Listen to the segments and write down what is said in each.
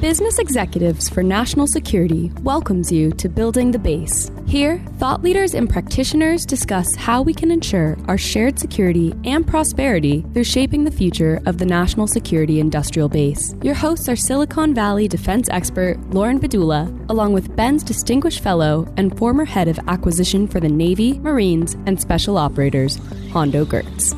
Business Executives for National Security welcomes you to Building the Base. Here, thought leaders and practitioners discuss how we can ensure our shared security and prosperity through shaping the future of the national security industrial base. Your hosts are Silicon Valley defense expert Lauren Bedula, along with BENS distinguished fellow and former head of acquisition for the Navy, Marines, and Special Operators, Hondo Geurts.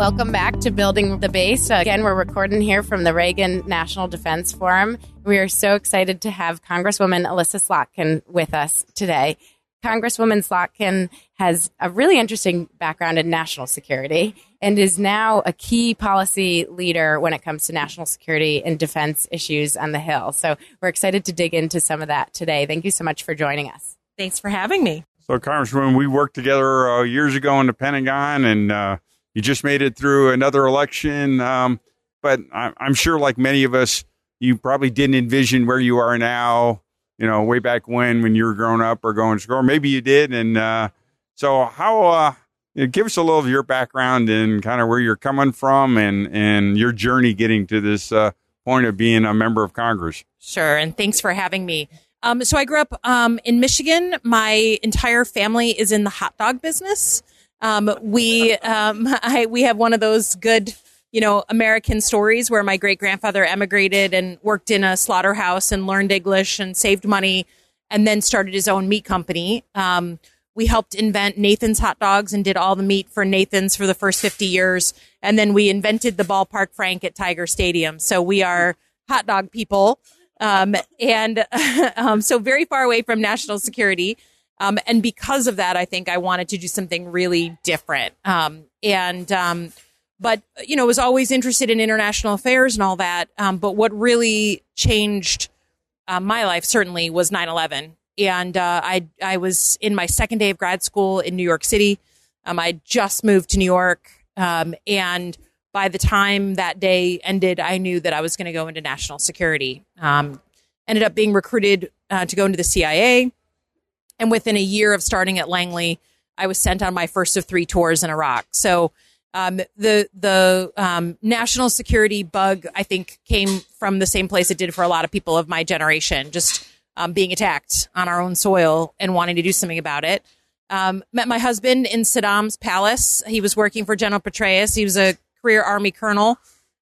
Welcome back to Building the Base. Again, we're recording here from the Reagan National Defense Forum. We are so excited to have Congresswoman Elissa Slotkin with us today. Congresswoman Slotkin has a really interesting background in national security and is now a key policy leader when it comes to national security and defense issues on the Hill. So we're excited to dig into some of that today. Thank you so much for joining us. Thanks for having me. So, Congresswoman, we worked together uh, years ago in the Pentagon, and uh, you just made it through another election. Um, but I, I'm sure, like many of us, you probably didn't envision where you are now. You know, way back when, when you were growing up or going to school, maybe you did. And uh, so, how? Uh, you know, give us a little of your background and kind of where you're coming from, and and your journey getting to this uh, point of being a member of Congress. Sure, and thanks for having me. Um, so I grew up um, in Michigan. My entire family is in the hot dog business. Um, we um, I, we have one of those good, you know, American stories where my great grandfather emigrated and worked in a slaughterhouse and learned English and saved money, and then started his own meat company. Um, we helped invent Nathan's hot dogs and did all the meat for Nathan's for the first 50 years. And then we invented the ballpark Frank at Tiger Stadium. So we are hot dog people. Um, and um, so very far away from national security. Um, and because of that, I think I wanted to do something really different. Um, and, um, but, you know, was always interested in international affairs and all that. Um, but what really changed uh, my life certainly was 9 11. And uh, I, I was in my second day of grad school in New York City. Um, I just moved to New York. Um, and by the time that day ended, I knew that I was going to go into national security. ended up being recruited uh, to go into the CIA and within a year of starting at Langley, I was sent on my first of three tours in Iraq. So um, the the um, national security bug, I think, came from the same place it did for a lot of people of my generation, just um, being attacked on our own soil and wanting to do something about it. Um, met my husband in Saddam's palace. He was working for General Petraeus. He was a career Army colonel,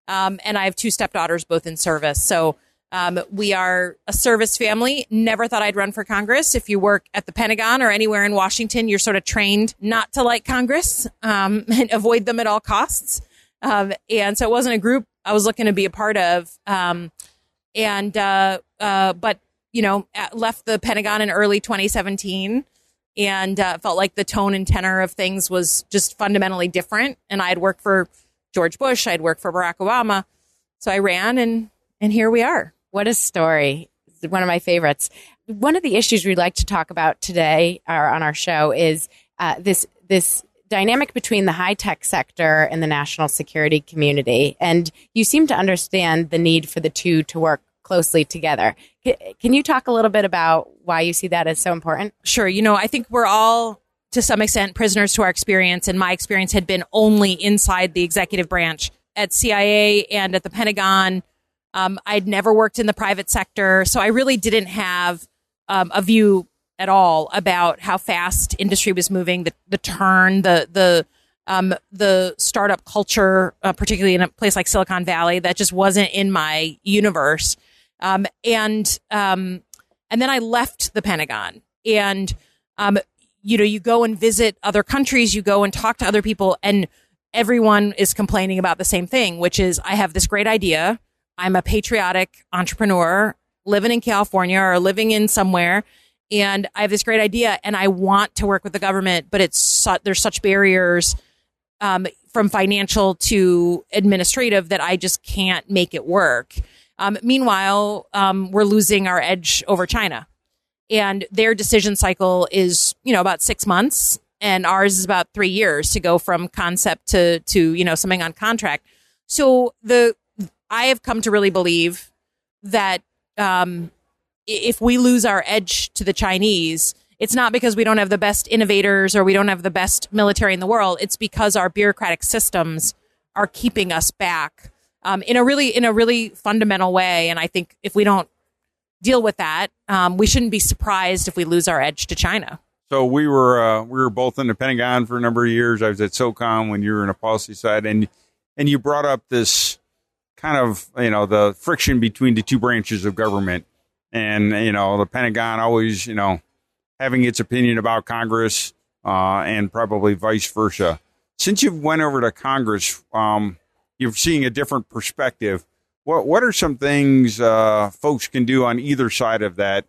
um, and I have two stepdaughters, both in service. So um, we are a service family. Never thought I'd run for Congress. If you work at the Pentagon or anywhere in Washington, you're sort of trained not to like Congress um, and avoid them at all costs. Um, and so it wasn't a group I was looking to be a part of. Um, and uh, uh, but you know, left the Pentagon in early 2017 and uh, felt like the tone and tenor of things was just fundamentally different. And I had worked for George Bush, I'd worked for Barack Obama, so I ran and and here we are. What a story. One of my favorites. One of the issues we'd like to talk about today or on our show is uh, this this dynamic between the high tech sector and the national security community. And you seem to understand the need for the two to work closely together. Can you talk a little bit about why you see that as so important? Sure. You know, I think we're all to some extent prisoners to our experience, and my experience had been only inside the executive branch at CIA and at the Pentagon um, I'd never worked in the private sector, so I really didn't have um, a view at all about how fast industry was moving, the, the turn, the the um, the startup culture, uh, particularly in a place like Silicon Valley, that just wasn't in my universe. Um, and um, and then I left the Pentagon, and um, you know, you go and visit other countries, you go and talk to other people, and everyone is complaining about the same thing, which is I have this great idea. I'm a patriotic entrepreneur living in California or living in somewhere and I have this great idea and I want to work with the government, but it's su- there's such barriers um, from financial to administrative that I just can't make it work. Um, meanwhile, um, we're losing our edge over China, and their decision cycle is you know about six months, and ours is about three years to go from concept to to you know something on contract. So the I have come to really believe that um, if we lose our edge to the Chinese, it's not because we don't have the best innovators or we don't have the best military in the world. It's because our bureaucratic systems are keeping us back um, in a really in a really fundamental way. And I think if we don't deal with that, um, we shouldn't be surprised if we lose our edge to China. So we were uh, we were both in the Pentagon for a number of years. I was at SOCOM when you were in a policy side, and and you brought up this kind of you know the friction between the two branches of government, and you know the Pentagon always you know having its opinion about Congress, uh, and probably vice versa. Since you've went over to Congress, um, you're seeing a different perspective. What what are some things uh, folks can do on either side of that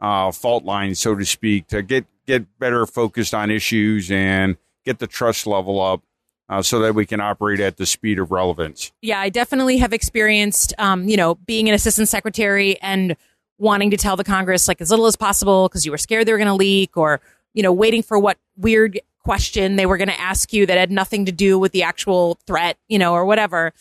uh, fault line, so to speak, to get get better focused on issues and get the trust level up uh, so that we can operate at the speed of relevance. Yeah, I definitely have experienced, um, you know, being an assistant secretary and wanting to tell the Congress like as little as possible because you were scared they were going to leak or, you know, waiting for what weird question they were going to ask you that had nothing to do with the actual threat, you know, or whatever.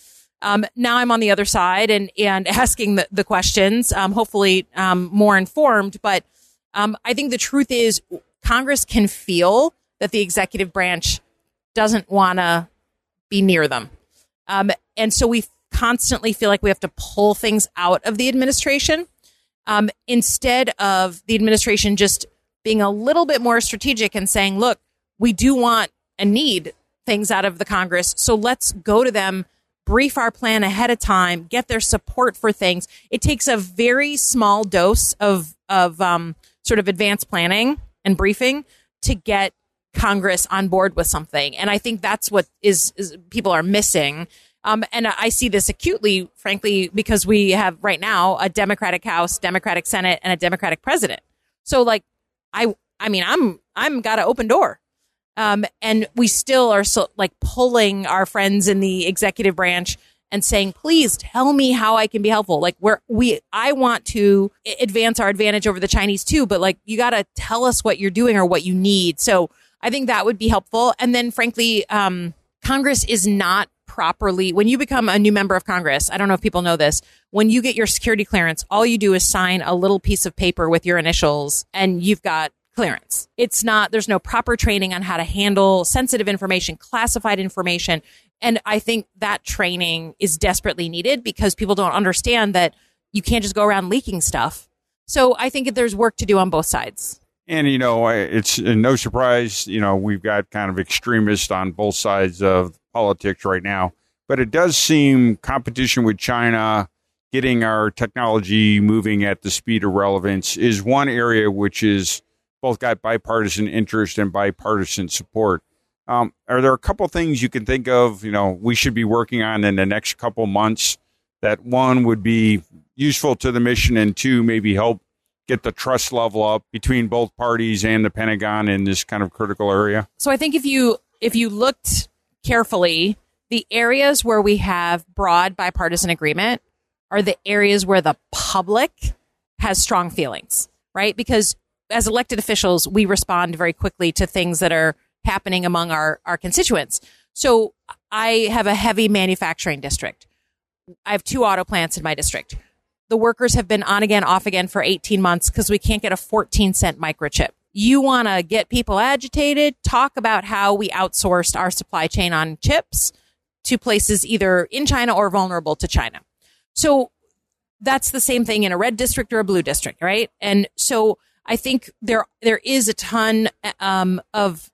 Um, now I'm on the other side and, and asking the, the questions, um, hopefully um, more informed. But um, I think the truth is Congress can feel that the executive branch doesn't want to be near them. Um, and so we constantly feel like we have to pull things out of the administration um, instead of the administration just being a little bit more strategic and saying, look, we do want and need things out of the Congress. So let's go to them, brief our plan ahead of time, get their support for things. It takes a very small dose of, of um, sort of advanced planning and briefing to get Congress on board with something. And I think that's what is, is people are missing. Um, and I see this acutely, frankly, because we have right now a Democratic House, Democratic Senate, and a Democratic president. So, like, I, I mean, I'm, I'm got an open door. Um, and we still are so, like pulling our friends in the executive branch and saying, please tell me how I can be helpful. Like where we, I want to advance our advantage over the Chinese too, but like you got to tell us what you're doing or what you need. So I think that would be helpful. And then frankly, um, Congress is not properly, when you become a new member of Congress, I don't know if people know this, when you get your security clearance, all you do is sign a little piece of paper with your initials and you've got clearance. It's not, there's no proper training on how to handle sensitive information, classified information. And I think that training is desperately needed because people don't understand that you can't just go around leaking stuff. So I think there's work to do on both sides. And, you know, it's no surprise, you know, we've got kind of extremists on both sides of politics right now. But it does seem competition with China, getting our technology moving at the speed of relevance is one area which is both got bipartisan interest and bipartisan support. Um, are there a couple things you can think of, you know, we should be working on in the next couple months that one would be useful to the mission and two, maybe help get the trust level up between both parties and the Pentagon in this kind of critical area? So I think if you if you looked carefully, the areas where we have broad bipartisan agreement are the areas where the public has strong feelings, right? Because as elected officials, we respond very quickly to things that are happening among our, our constituents. So I have a heavy manufacturing district. I have two auto plants in my district. The workers have been on again, off again for 18 months because we can't get a 14 cent microchip. You want to get people agitated, talk about how we outsourced our supply chain on chips to places either in China or vulnerable to China. So that's the same thing in a red district or a blue district, right? And so I think there there is a ton um, of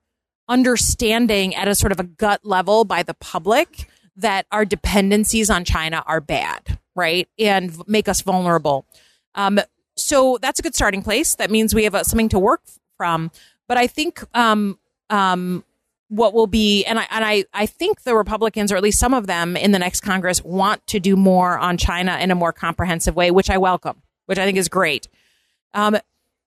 understanding at a sort of a gut level by the public that our dependencies on China are bad, right, and make us vulnerable. Um, so that's a good starting place. That means we have uh, something to work from. But I think um, um, what will be, and I and I, I think the Republicans, or at least some of them in the next Congress, want to do more on China in a more comprehensive way, which I welcome, which I think is great. Um,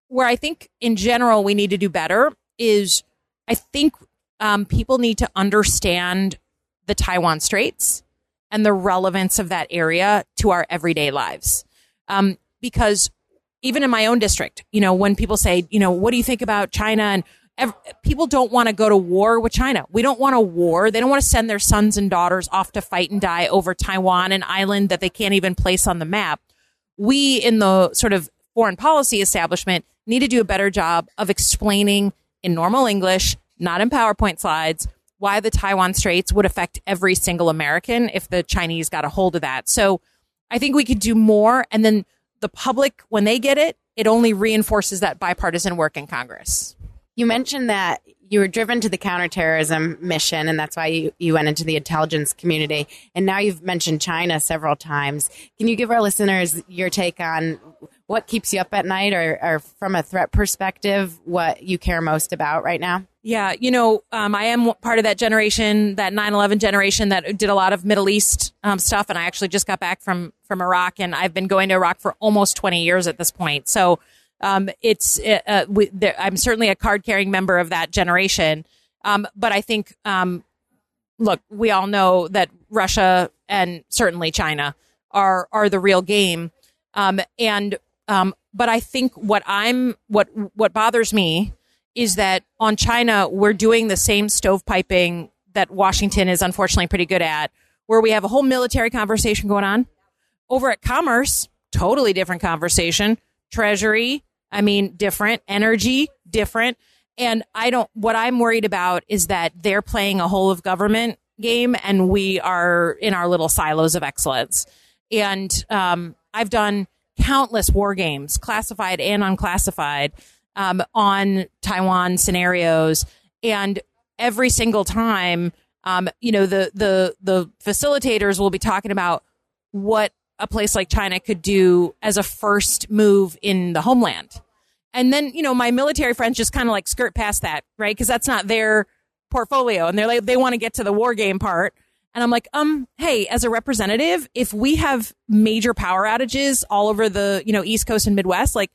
where I think in general we need to do better is I think um, people need to understand the Taiwan Straits and the relevance of that area to our everyday lives. Um, because even in my own district, you know, when people say, you know, what do you think about China? And ev- people don't want to go to war with China. We don't want a war. They don't want to send their sons and daughters off to fight and die over Taiwan, an island that they can't even place on the map. We in the sort of foreign policy establishment need to do a better job of explaining in normal English, not in PowerPoint slides, why the Taiwan Straits would affect every single American if the Chinese got a hold of that. So I think we could do more. And then the public, when they get it, it only reinforces that bipartisan work in Congress. You mentioned that you were driven to the counterterrorism mission, and that's why you, you went into the intelligence community. And now you've mentioned China several times. Can you give our listeners your take on what keeps you up at night, or, or from a threat perspective, what you care most about right now? Yeah, you know, um, I am part of that generation, that 9/11 generation that did a lot of Middle East um, stuff, and I actually just got back from from Iraq, and I've been going to Iraq for almost 20 years at this point. So um, it's uh, uh we, there, I'm certainly a card carrying member of that generation, um, but I think um, look, we all know that Russia and certainly China are are the real game, um, and um, but I think what I'm what what bothers me is that on China we're doing the same stovepiping that Washington is unfortunately pretty good at, where we have a whole military conversation going on. Over at Commerce, totally different conversation. Treasury, I mean, different. Energy, different. And I don't, what I'm worried about is that they're playing a whole of government game and we are in our little silos of excellence. And um, I've done countless war games, classified and unclassified, um, on Taiwan scenarios. And every single time, um, you know, the, the, the facilitators will be talking about what a place like China could do as a first move in the homeland. And then, you know, my military friends just kind of like skirt past that, right? Because that's not their portfolio. And they're like, they want to get to the war game part. And I'm like, um, hey, as a representative, if we have major power outages all over the, you know, East Coast and Midwest, like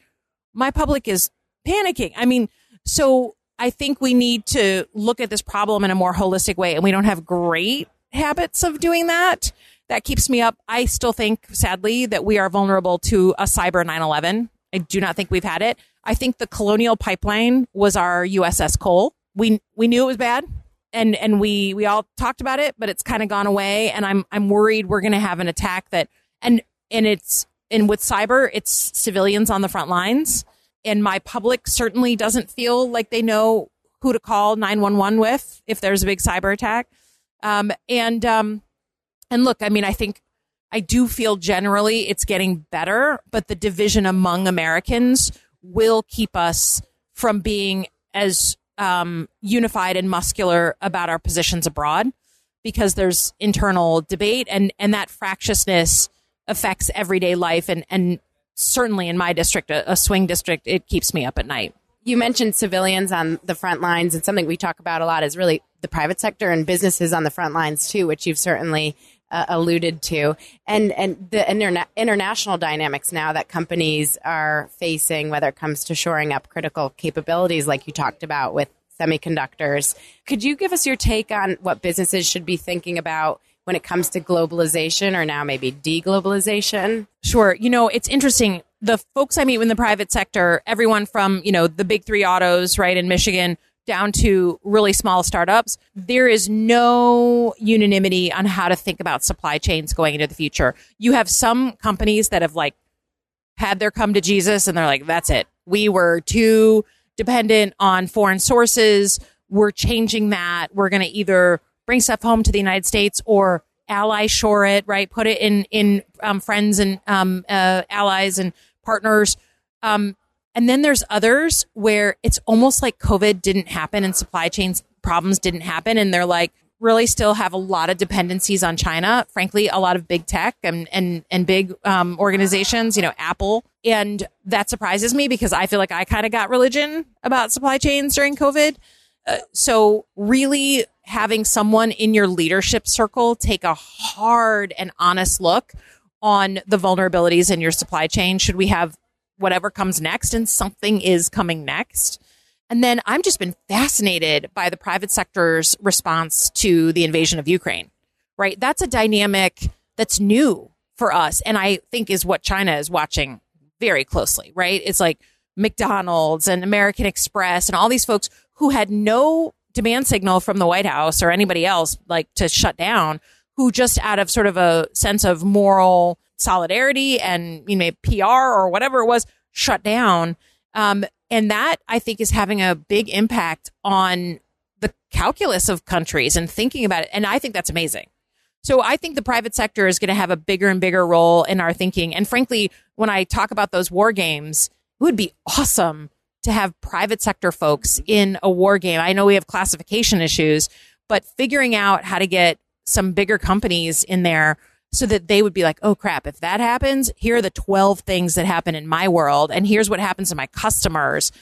my public is panicking. I mean, so I think we need to look at this problem in a more holistic way. And we don't have great habits of doing that that keeps me up. I still think, sadly, that we are vulnerable to a cyber 9 11. I do not think we've had it. I think the Colonial Pipeline was our USS Cole. We we knew it was bad, and and we we all talked about it, but it's kind of gone away. And I'm I'm worried we're going to have an attack that and and it's and with cyber, it's civilians on the front lines, and my public certainly doesn't feel like they know who to call 911 with if there's a big cyber attack. Um, and um, and look, I mean, I think I do feel generally it's getting better, but the division among Americans will keep us from being as um, unified and muscular about our positions abroad because there's internal debate and, and that fractiousness affects everyday life and, and certainly in my district, a, a swing district, it keeps me up at night. You mentioned civilians on the front lines, and something we talk about a lot is really the private sector and businesses on the front lines too, which you've certainly uh, alluded to, and and the interna- international dynamics now that companies are facing, whether it comes to shoring up critical capabilities, like you talked about with semiconductors. Could you give us your take on what businesses should be thinking about? When it comes to globalization or now maybe deglobalization? Sure. You know, it's interesting. The folks I meet in the private sector, everyone from, you know, the big three autos, right, in Michigan, down to really small startups, there is no unanimity on how to think about supply chains going into the future. You have some companies that have like had their come to Jesus and they're like, that's it. We were too dependent on foreign sources. We're changing that. We're going to either bring stuff home to the United States or ally shore it, right? Put it in, in um, friends and um, uh, allies and partners. Um, and then there's others where it's almost like COVID didn't happen and supply chains problems didn't happen. And they're like, really still have a lot of dependencies on China. Frankly, a lot of big tech and, and, and big um, organizations, you know, Apple. And that surprises me because I feel like I kind of got religion about supply chains during COVID. Uh, so really having someone in your leadership circle take a hard and honest look on the vulnerabilities in your supply chain. Should we have whatever comes next and something is coming next. And then I'm just been fascinated by the private sector's response to the invasion of Ukraine, right? That's a dynamic that's new for us. And I think is what China is watching very closely, right? It's like McDonald's and American Express and all these folks who had no demand signal from the White House or anybody else like to shut down, who just out of sort of a sense of moral solidarity and you know PR or whatever it was shut down. Um, and that I think is having a big impact on the calculus of countries and thinking about it. And I think that's amazing. So I think the private sector is going to have a bigger and bigger role in our thinking. And frankly, when I talk about those war games, it would be awesome to have private sector folks in a war game. I know we have classification issues, but figuring out how to get some bigger companies in there so that they would be like, oh crap, if that happens, here are the 12 things that happen in my world. And here's what happens to my customers.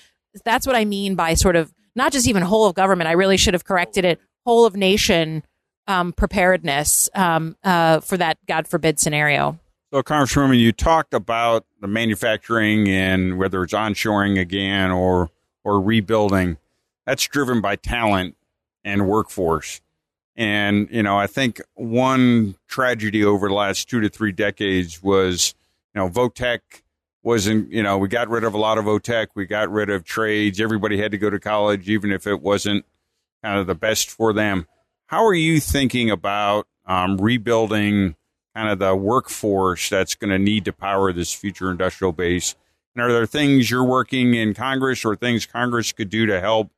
That's what I mean by sort of not just even whole of government. I really should have corrected it. Whole of nation um, preparedness um, uh, for that God forbid scenario. So, Congresswoman, you talked about the manufacturing and whether it's onshoring again or or rebuilding. That's driven by talent and workforce. And you know, I think one tragedy over the last two to three decades was, you know, Votech wasn't. You know, we got rid of a lot of Votech. We got rid of trades. Everybody had to go to college, even if it wasn't kind of the best for them. How are you thinking about um, rebuilding kind of the workforce that's going to need to power this future industrial base? And are there things you're working in Congress or things Congress could do to help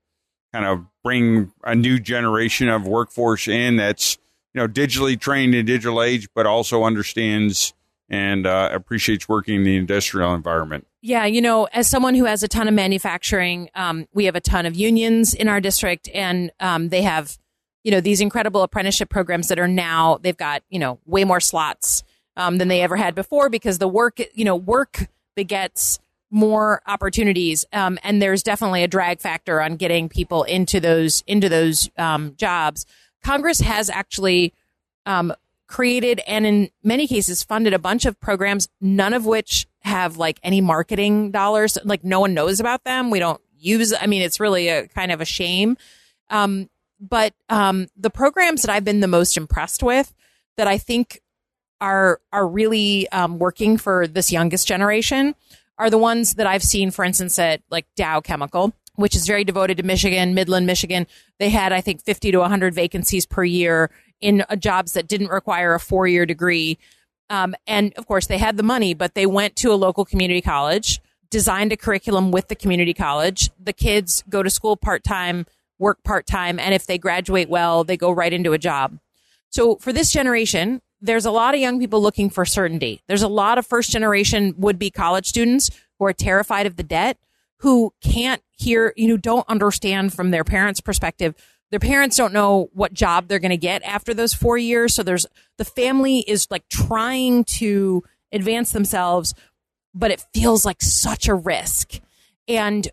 kind of bring a new generation of workforce in that's you know digitally trained in digital age, but also understands and uh, appreciates working in the industrial environment? Yeah, you know, as someone who has a ton of manufacturing, um, we have a ton of unions in our district, and um, they have you know, these incredible apprenticeship programs that are now, they've got, you know, way more slots um, than they ever had before because the work, you know, work begets more opportunities. Um, and there's definitely a drag factor on getting people into those, into those um, jobs. Congress has actually um, created and in many cases funded a bunch of programs, none of which have like any marketing dollars. Like no one knows about them. We don't use, I mean, it's really a kind of a shame. Um, but um, the programs that I've been the most impressed with that I think are are really um, working for this youngest generation are the ones that I've seen, for instance, at like Dow Chemical, which is very devoted to Michigan, Midland, Michigan. They had, I think, 50 to 100 vacancies per year in uh, jobs that didn't require a four year degree. Um, and of course, they had the money, but they went to a local community college, designed a curriculum with the community college. The kids go to school part time work part time, and if they graduate well, they go right into a job. So for this generation, there's a lot of young people looking for certainty. There's a lot of first generation would be college students who are terrified of the debt, who can't hear, you know, don't understand from their parents' perspective. Their parents don't know what job they're going to get after those four years. So there's the family is like trying to advance themselves, but it feels like such a risk. And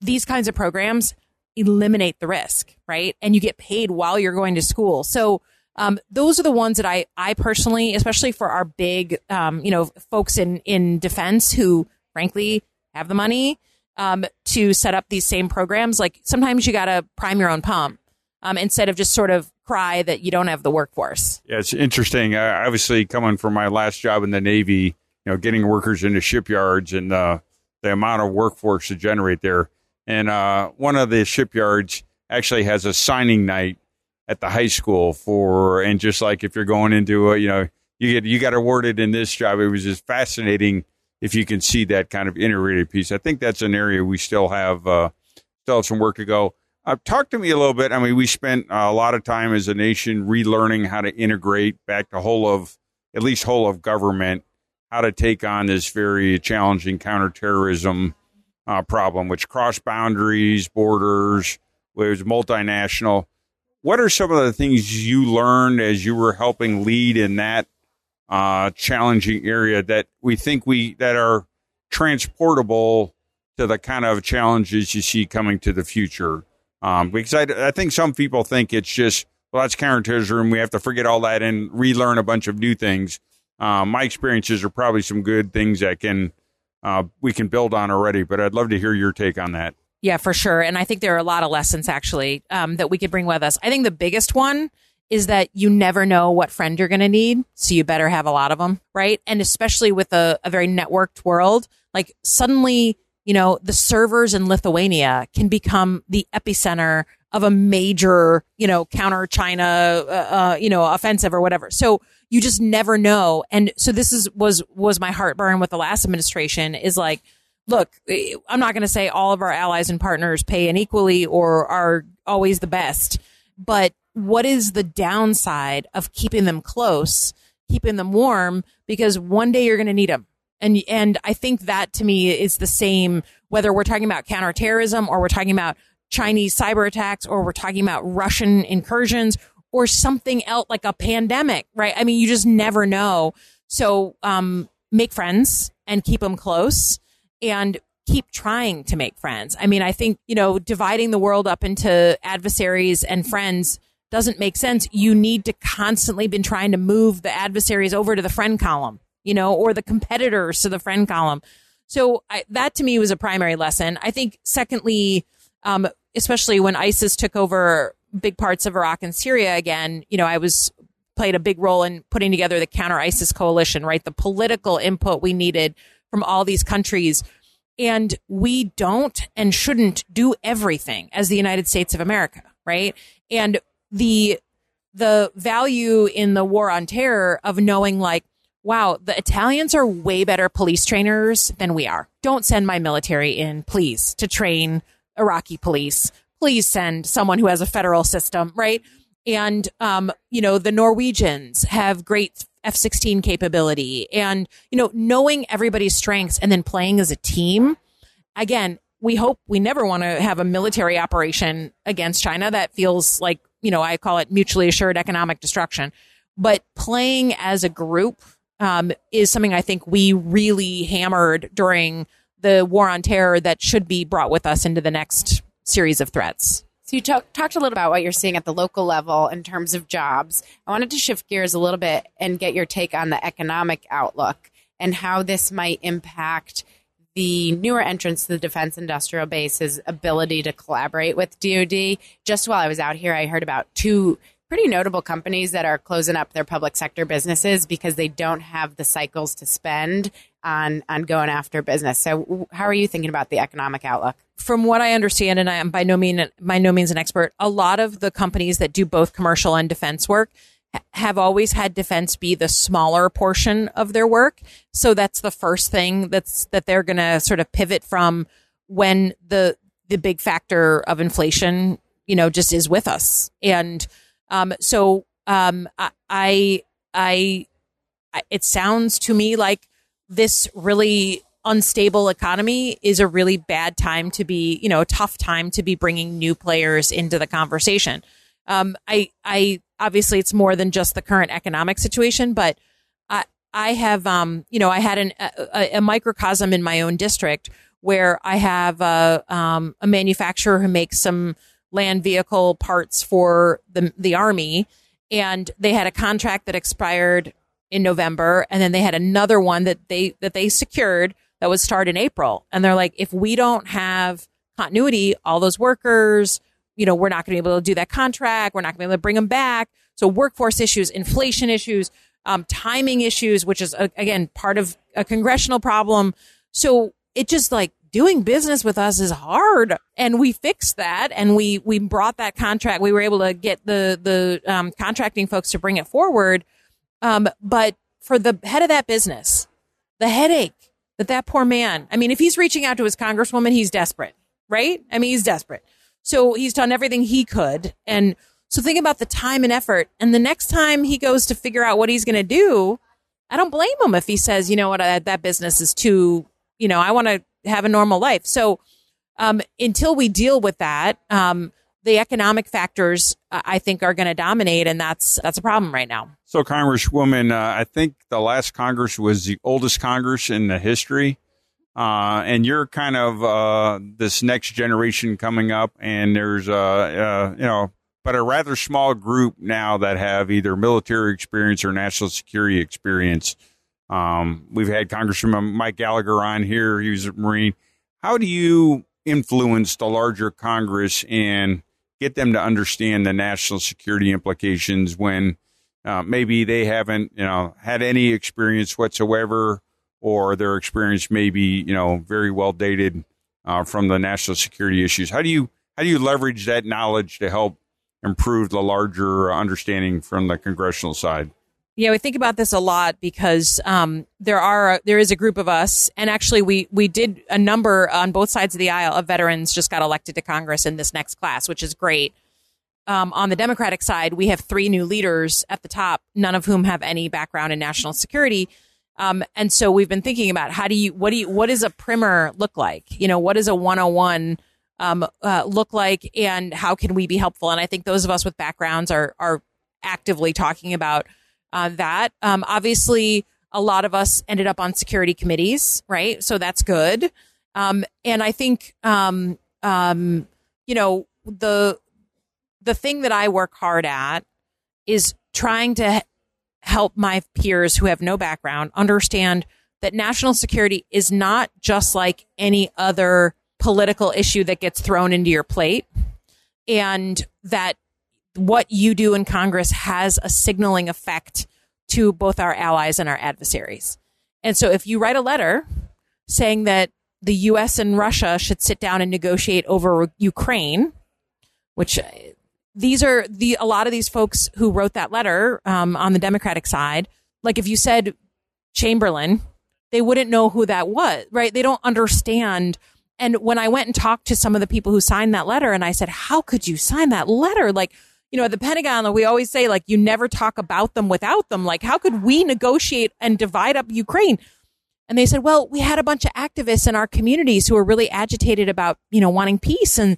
these kinds of programs eliminate the risk, right? And you get paid while you're going to school. So um, those are the ones that I, I personally, especially for our big, um, you know, folks in, in defense who frankly have the money um, to set up these same programs. Like sometimes you got to prime your own pump um, instead of just sort of cry that you don't have the workforce. Yeah, it's interesting. Uh, obviously, coming from my last job in the Navy, you know, getting workers into shipyards and uh, the amount of workforce to generate there and uh, one of the shipyards actually has a signing night at the high school for, and just like if you're going into a, you know, you get you got awarded in this job. It was just fascinating if you can see that kind of integrated piece. I think that's an area we still have uh, still have some work to go. Uh, talk to me a little bit. I mean, we spent a lot of time as a nation relearning how to integrate back to whole of at least whole of government, how to take on this very challenging counterterrorism uh, problem, which crossed boundaries, borders, was multinational. What are some of the things you learned as you were helping lead in that uh, challenging area that we think we that are transportable to the kind of challenges you see coming to the future? Um, because I, I think some people think it's just well that's counterterrorism. We have to forget all that and relearn a bunch of new things. Um, my experiences are probably some good things that can uh, we can build on already. But I'd love to hear your take on that. Yeah, for sure. And I think there are a lot of lessons actually um, that we could bring with us. I think the biggest one is that you never know what friend you're going to need. So you better have a lot of them, right? And especially with a, a very networked world, like suddenly, you know, the servers in Lithuania can become the epicenter of a major, you know, counter China, uh, uh, you know, offensive or whatever. So you just never know. And so this is was was my heartburn with the last administration is like look, eh, I'm not going to say all of our allies and partners pay unequally or are always the best, but what is the downside of keeping them close, keeping them warm? Because one day you're going to need them. And, and I think that to me is the same, whether we're talking about counterterrorism or we're talking about Chinese cyber attacks or we're talking about Russian incursions or something else like a pandemic, right? I mean, you just never know. So, um, make friends and keep them close and keep trying to make friends. I mean, I think, you know, dividing the world up into adversaries and friends doesn't make sense. You need to constantly been trying to move the adversaries over to the friend column, you know, or the competitors to the friend column. So I, that to me was a primary lesson. I think secondly, um, especially when ISIS took over big parts of Iraq and Syria again, you know, I was played a big role in putting together the counter ISIS coalition, right? The political input we needed from all these countries. And we don't and shouldn't do everything as the United States of America, right? And the, the value in the war on terror of knowing like, wow, the Italians are way better police trainers than we are. Don't send my military in, please, to train Iraqi police. Please send someone who has a federal system, right? And, um, you know, the Norwegians have great F-16 capability and, you know, knowing everybody's strengths and then playing as a team. Again, we hope we never want to have a military operation against China that feels like, you know, I call it mutually assured economic destruction. But playing as a group um, is something I think we really hammered during the war on terror that should be brought with us into the next series of threats. So you talk, talked a little about what you're seeing at the local level in terms of jobs. I wanted to shift gears a little bit and get your take on the economic outlook and how this might impact the newer entrants to the defense industrial base's ability to collaborate with DoD. Just while I was out here, I heard about two pretty notable companies that are closing up their public sector businesses because they don't have the cycles to spend on on going after business. So, how are you thinking about the economic outlook? From what I understand, and I am by no means by no means an expert, a lot of the companies that do both commercial and defense work have always had defense be the smaller portion of their work. So that's the first thing that's that they're going to sort of pivot from when the the big factor of inflation, you know, just is with us. And um, so um, I, I I it sounds to me like this really unstable economy is a really bad time to be, you know, a tough time to be bringing new players into the conversation. Um, I, I obviously it's more than just the current economic situation, but I, I have, um, you know, I had an, a, a microcosm in my own district where I have a, um, a manufacturer who makes some land vehicle parts for the the army, and they had a contract that expired in November, and then they had another one that they that they secured that would start in April. And they're like, if we don't have continuity, all those workers, you know, we're not going to be able to do that contract. We're not going to be able to bring them back. So workforce issues, inflation issues, um, timing issues, which is again part of a congressional problem. So it just like doing business with us is hard. And we fixed that and we, we brought that contract. We were able to get the, the, um, contracting folks to bring it forward. Um, but for the head of that business, the headache that that poor man, I mean, if he's reaching out to his congresswoman, he's desperate, right? I mean, he's desperate. So he's done everything he could. And so think about the time and effort. And the next time he goes to figure out what he's going to do, I don't blame him if he says, you know what, uh, that business is too, you know, I want to have a normal life. So, um, until we deal with that, um, the economic factors uh, I think are going to dominate, and that's that's a problem right now. So, Congresswoman, uh, I think the last Congress was the oldest Congress in the history, uh, and you're kind of uh, this next generation coming up, and there's uh, uh, you know, but a rather small group now that have either military experience or national security experience. Um, we've had Congressman Mike Gallagher on here; he was a Marine. How do you influence the larger Congress and get them to understand the national security implications when uh, maybe they haven't, you know, had any experience whatsoever, or their experience may be, you know, very well dated uh, from the national security issues. How do you how do you leverage that knowledge to help improve the larger understanding from the congressional side? Yeah, we think about this a lot because um, there are there is a group of us, and actually we we did a number on both sides of the aisle of veterans just got elected to Congress in this next class, which is great. Um, on the Democratic side, we have three new leaders at the top, none of whom have any background in national security. Um, and so we've been thinking about how do you what do you what does a primer look like? You know, what does a 101 um, uh, look like, and how can we be helpful? And I think those of us with backgrounds are are actively talking about uh, that. Um, obviously, a lot of us ended up on security committees, right? So that's good. Um, and I think, um, um, you know, the the thing that I work hard at is trying to help my peers who have no background understand that national security is not just like any other political issue that gets thrown into your plate and that what you do in Congress has a signaling effect to both our allies and our adversaries. And so if you write a letter saying that the US and Russia should sit down and negotiate over Ukraine, which uh, these are the a lot of these folks who wrote that letter um, on the Democratic side. Like if you said Chamberlain, they wouldn't know who that was, right? They don't understand. And when I went and talked to some of the people who signed that letter, and I said, "How could you sign that letter?" Like you know, at the Pentagon, we always say, like, you never talk about them without them. Like, how could we negotiate and divide up Ukraine? And they said, well, we had a bunch of activists in our communities who were really agitated about, you know, wanting peace and,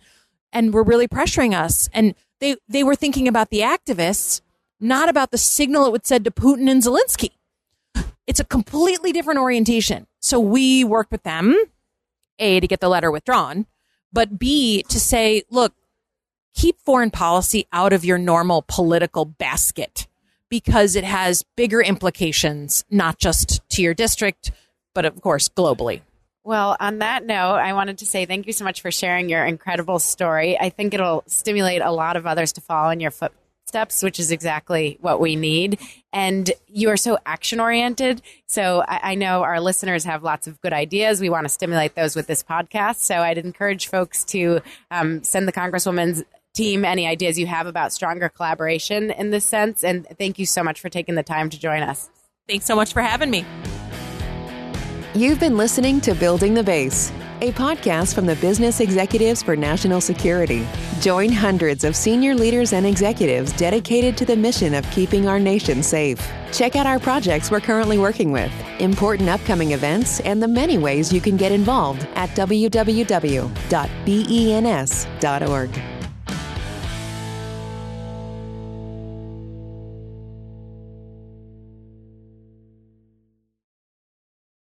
and were really pressuring us. And they, they were thinking about the activists, not about the signal it would send to Putin and Zelensky. It's a completely different orientation. So we worked with them, A, to get the letter withdrawn, but B, to say, look, keep foreign policy out of your normal political basket because it has bigger implications, not just to your district, but of course, globally. Well, on that note, I wanted to say thank you so much for sharing your incredible story. I think it'll stimulate a lot of others to follow in your footsteps, which is exactly what we need. And you are so action oriented. So I, I, know our listeners have lots of good ideas. We want to stimulate those with this podcast. So I'd encourage folks to um, send the Congresswoman's team any ideas you have about stronger collaboration in this sense. And thank you so much for taking the time to join us. Thanks so much for having me. You've been listening to Building the Base, a podcast from the Business Executives for National Security. Join hundreds of senior leaders and executives dedicated to the mission of keeping our nation safe. Check out our projects we're currently working with, important upcoming events, and the many ways you can get involved at www.bens.org.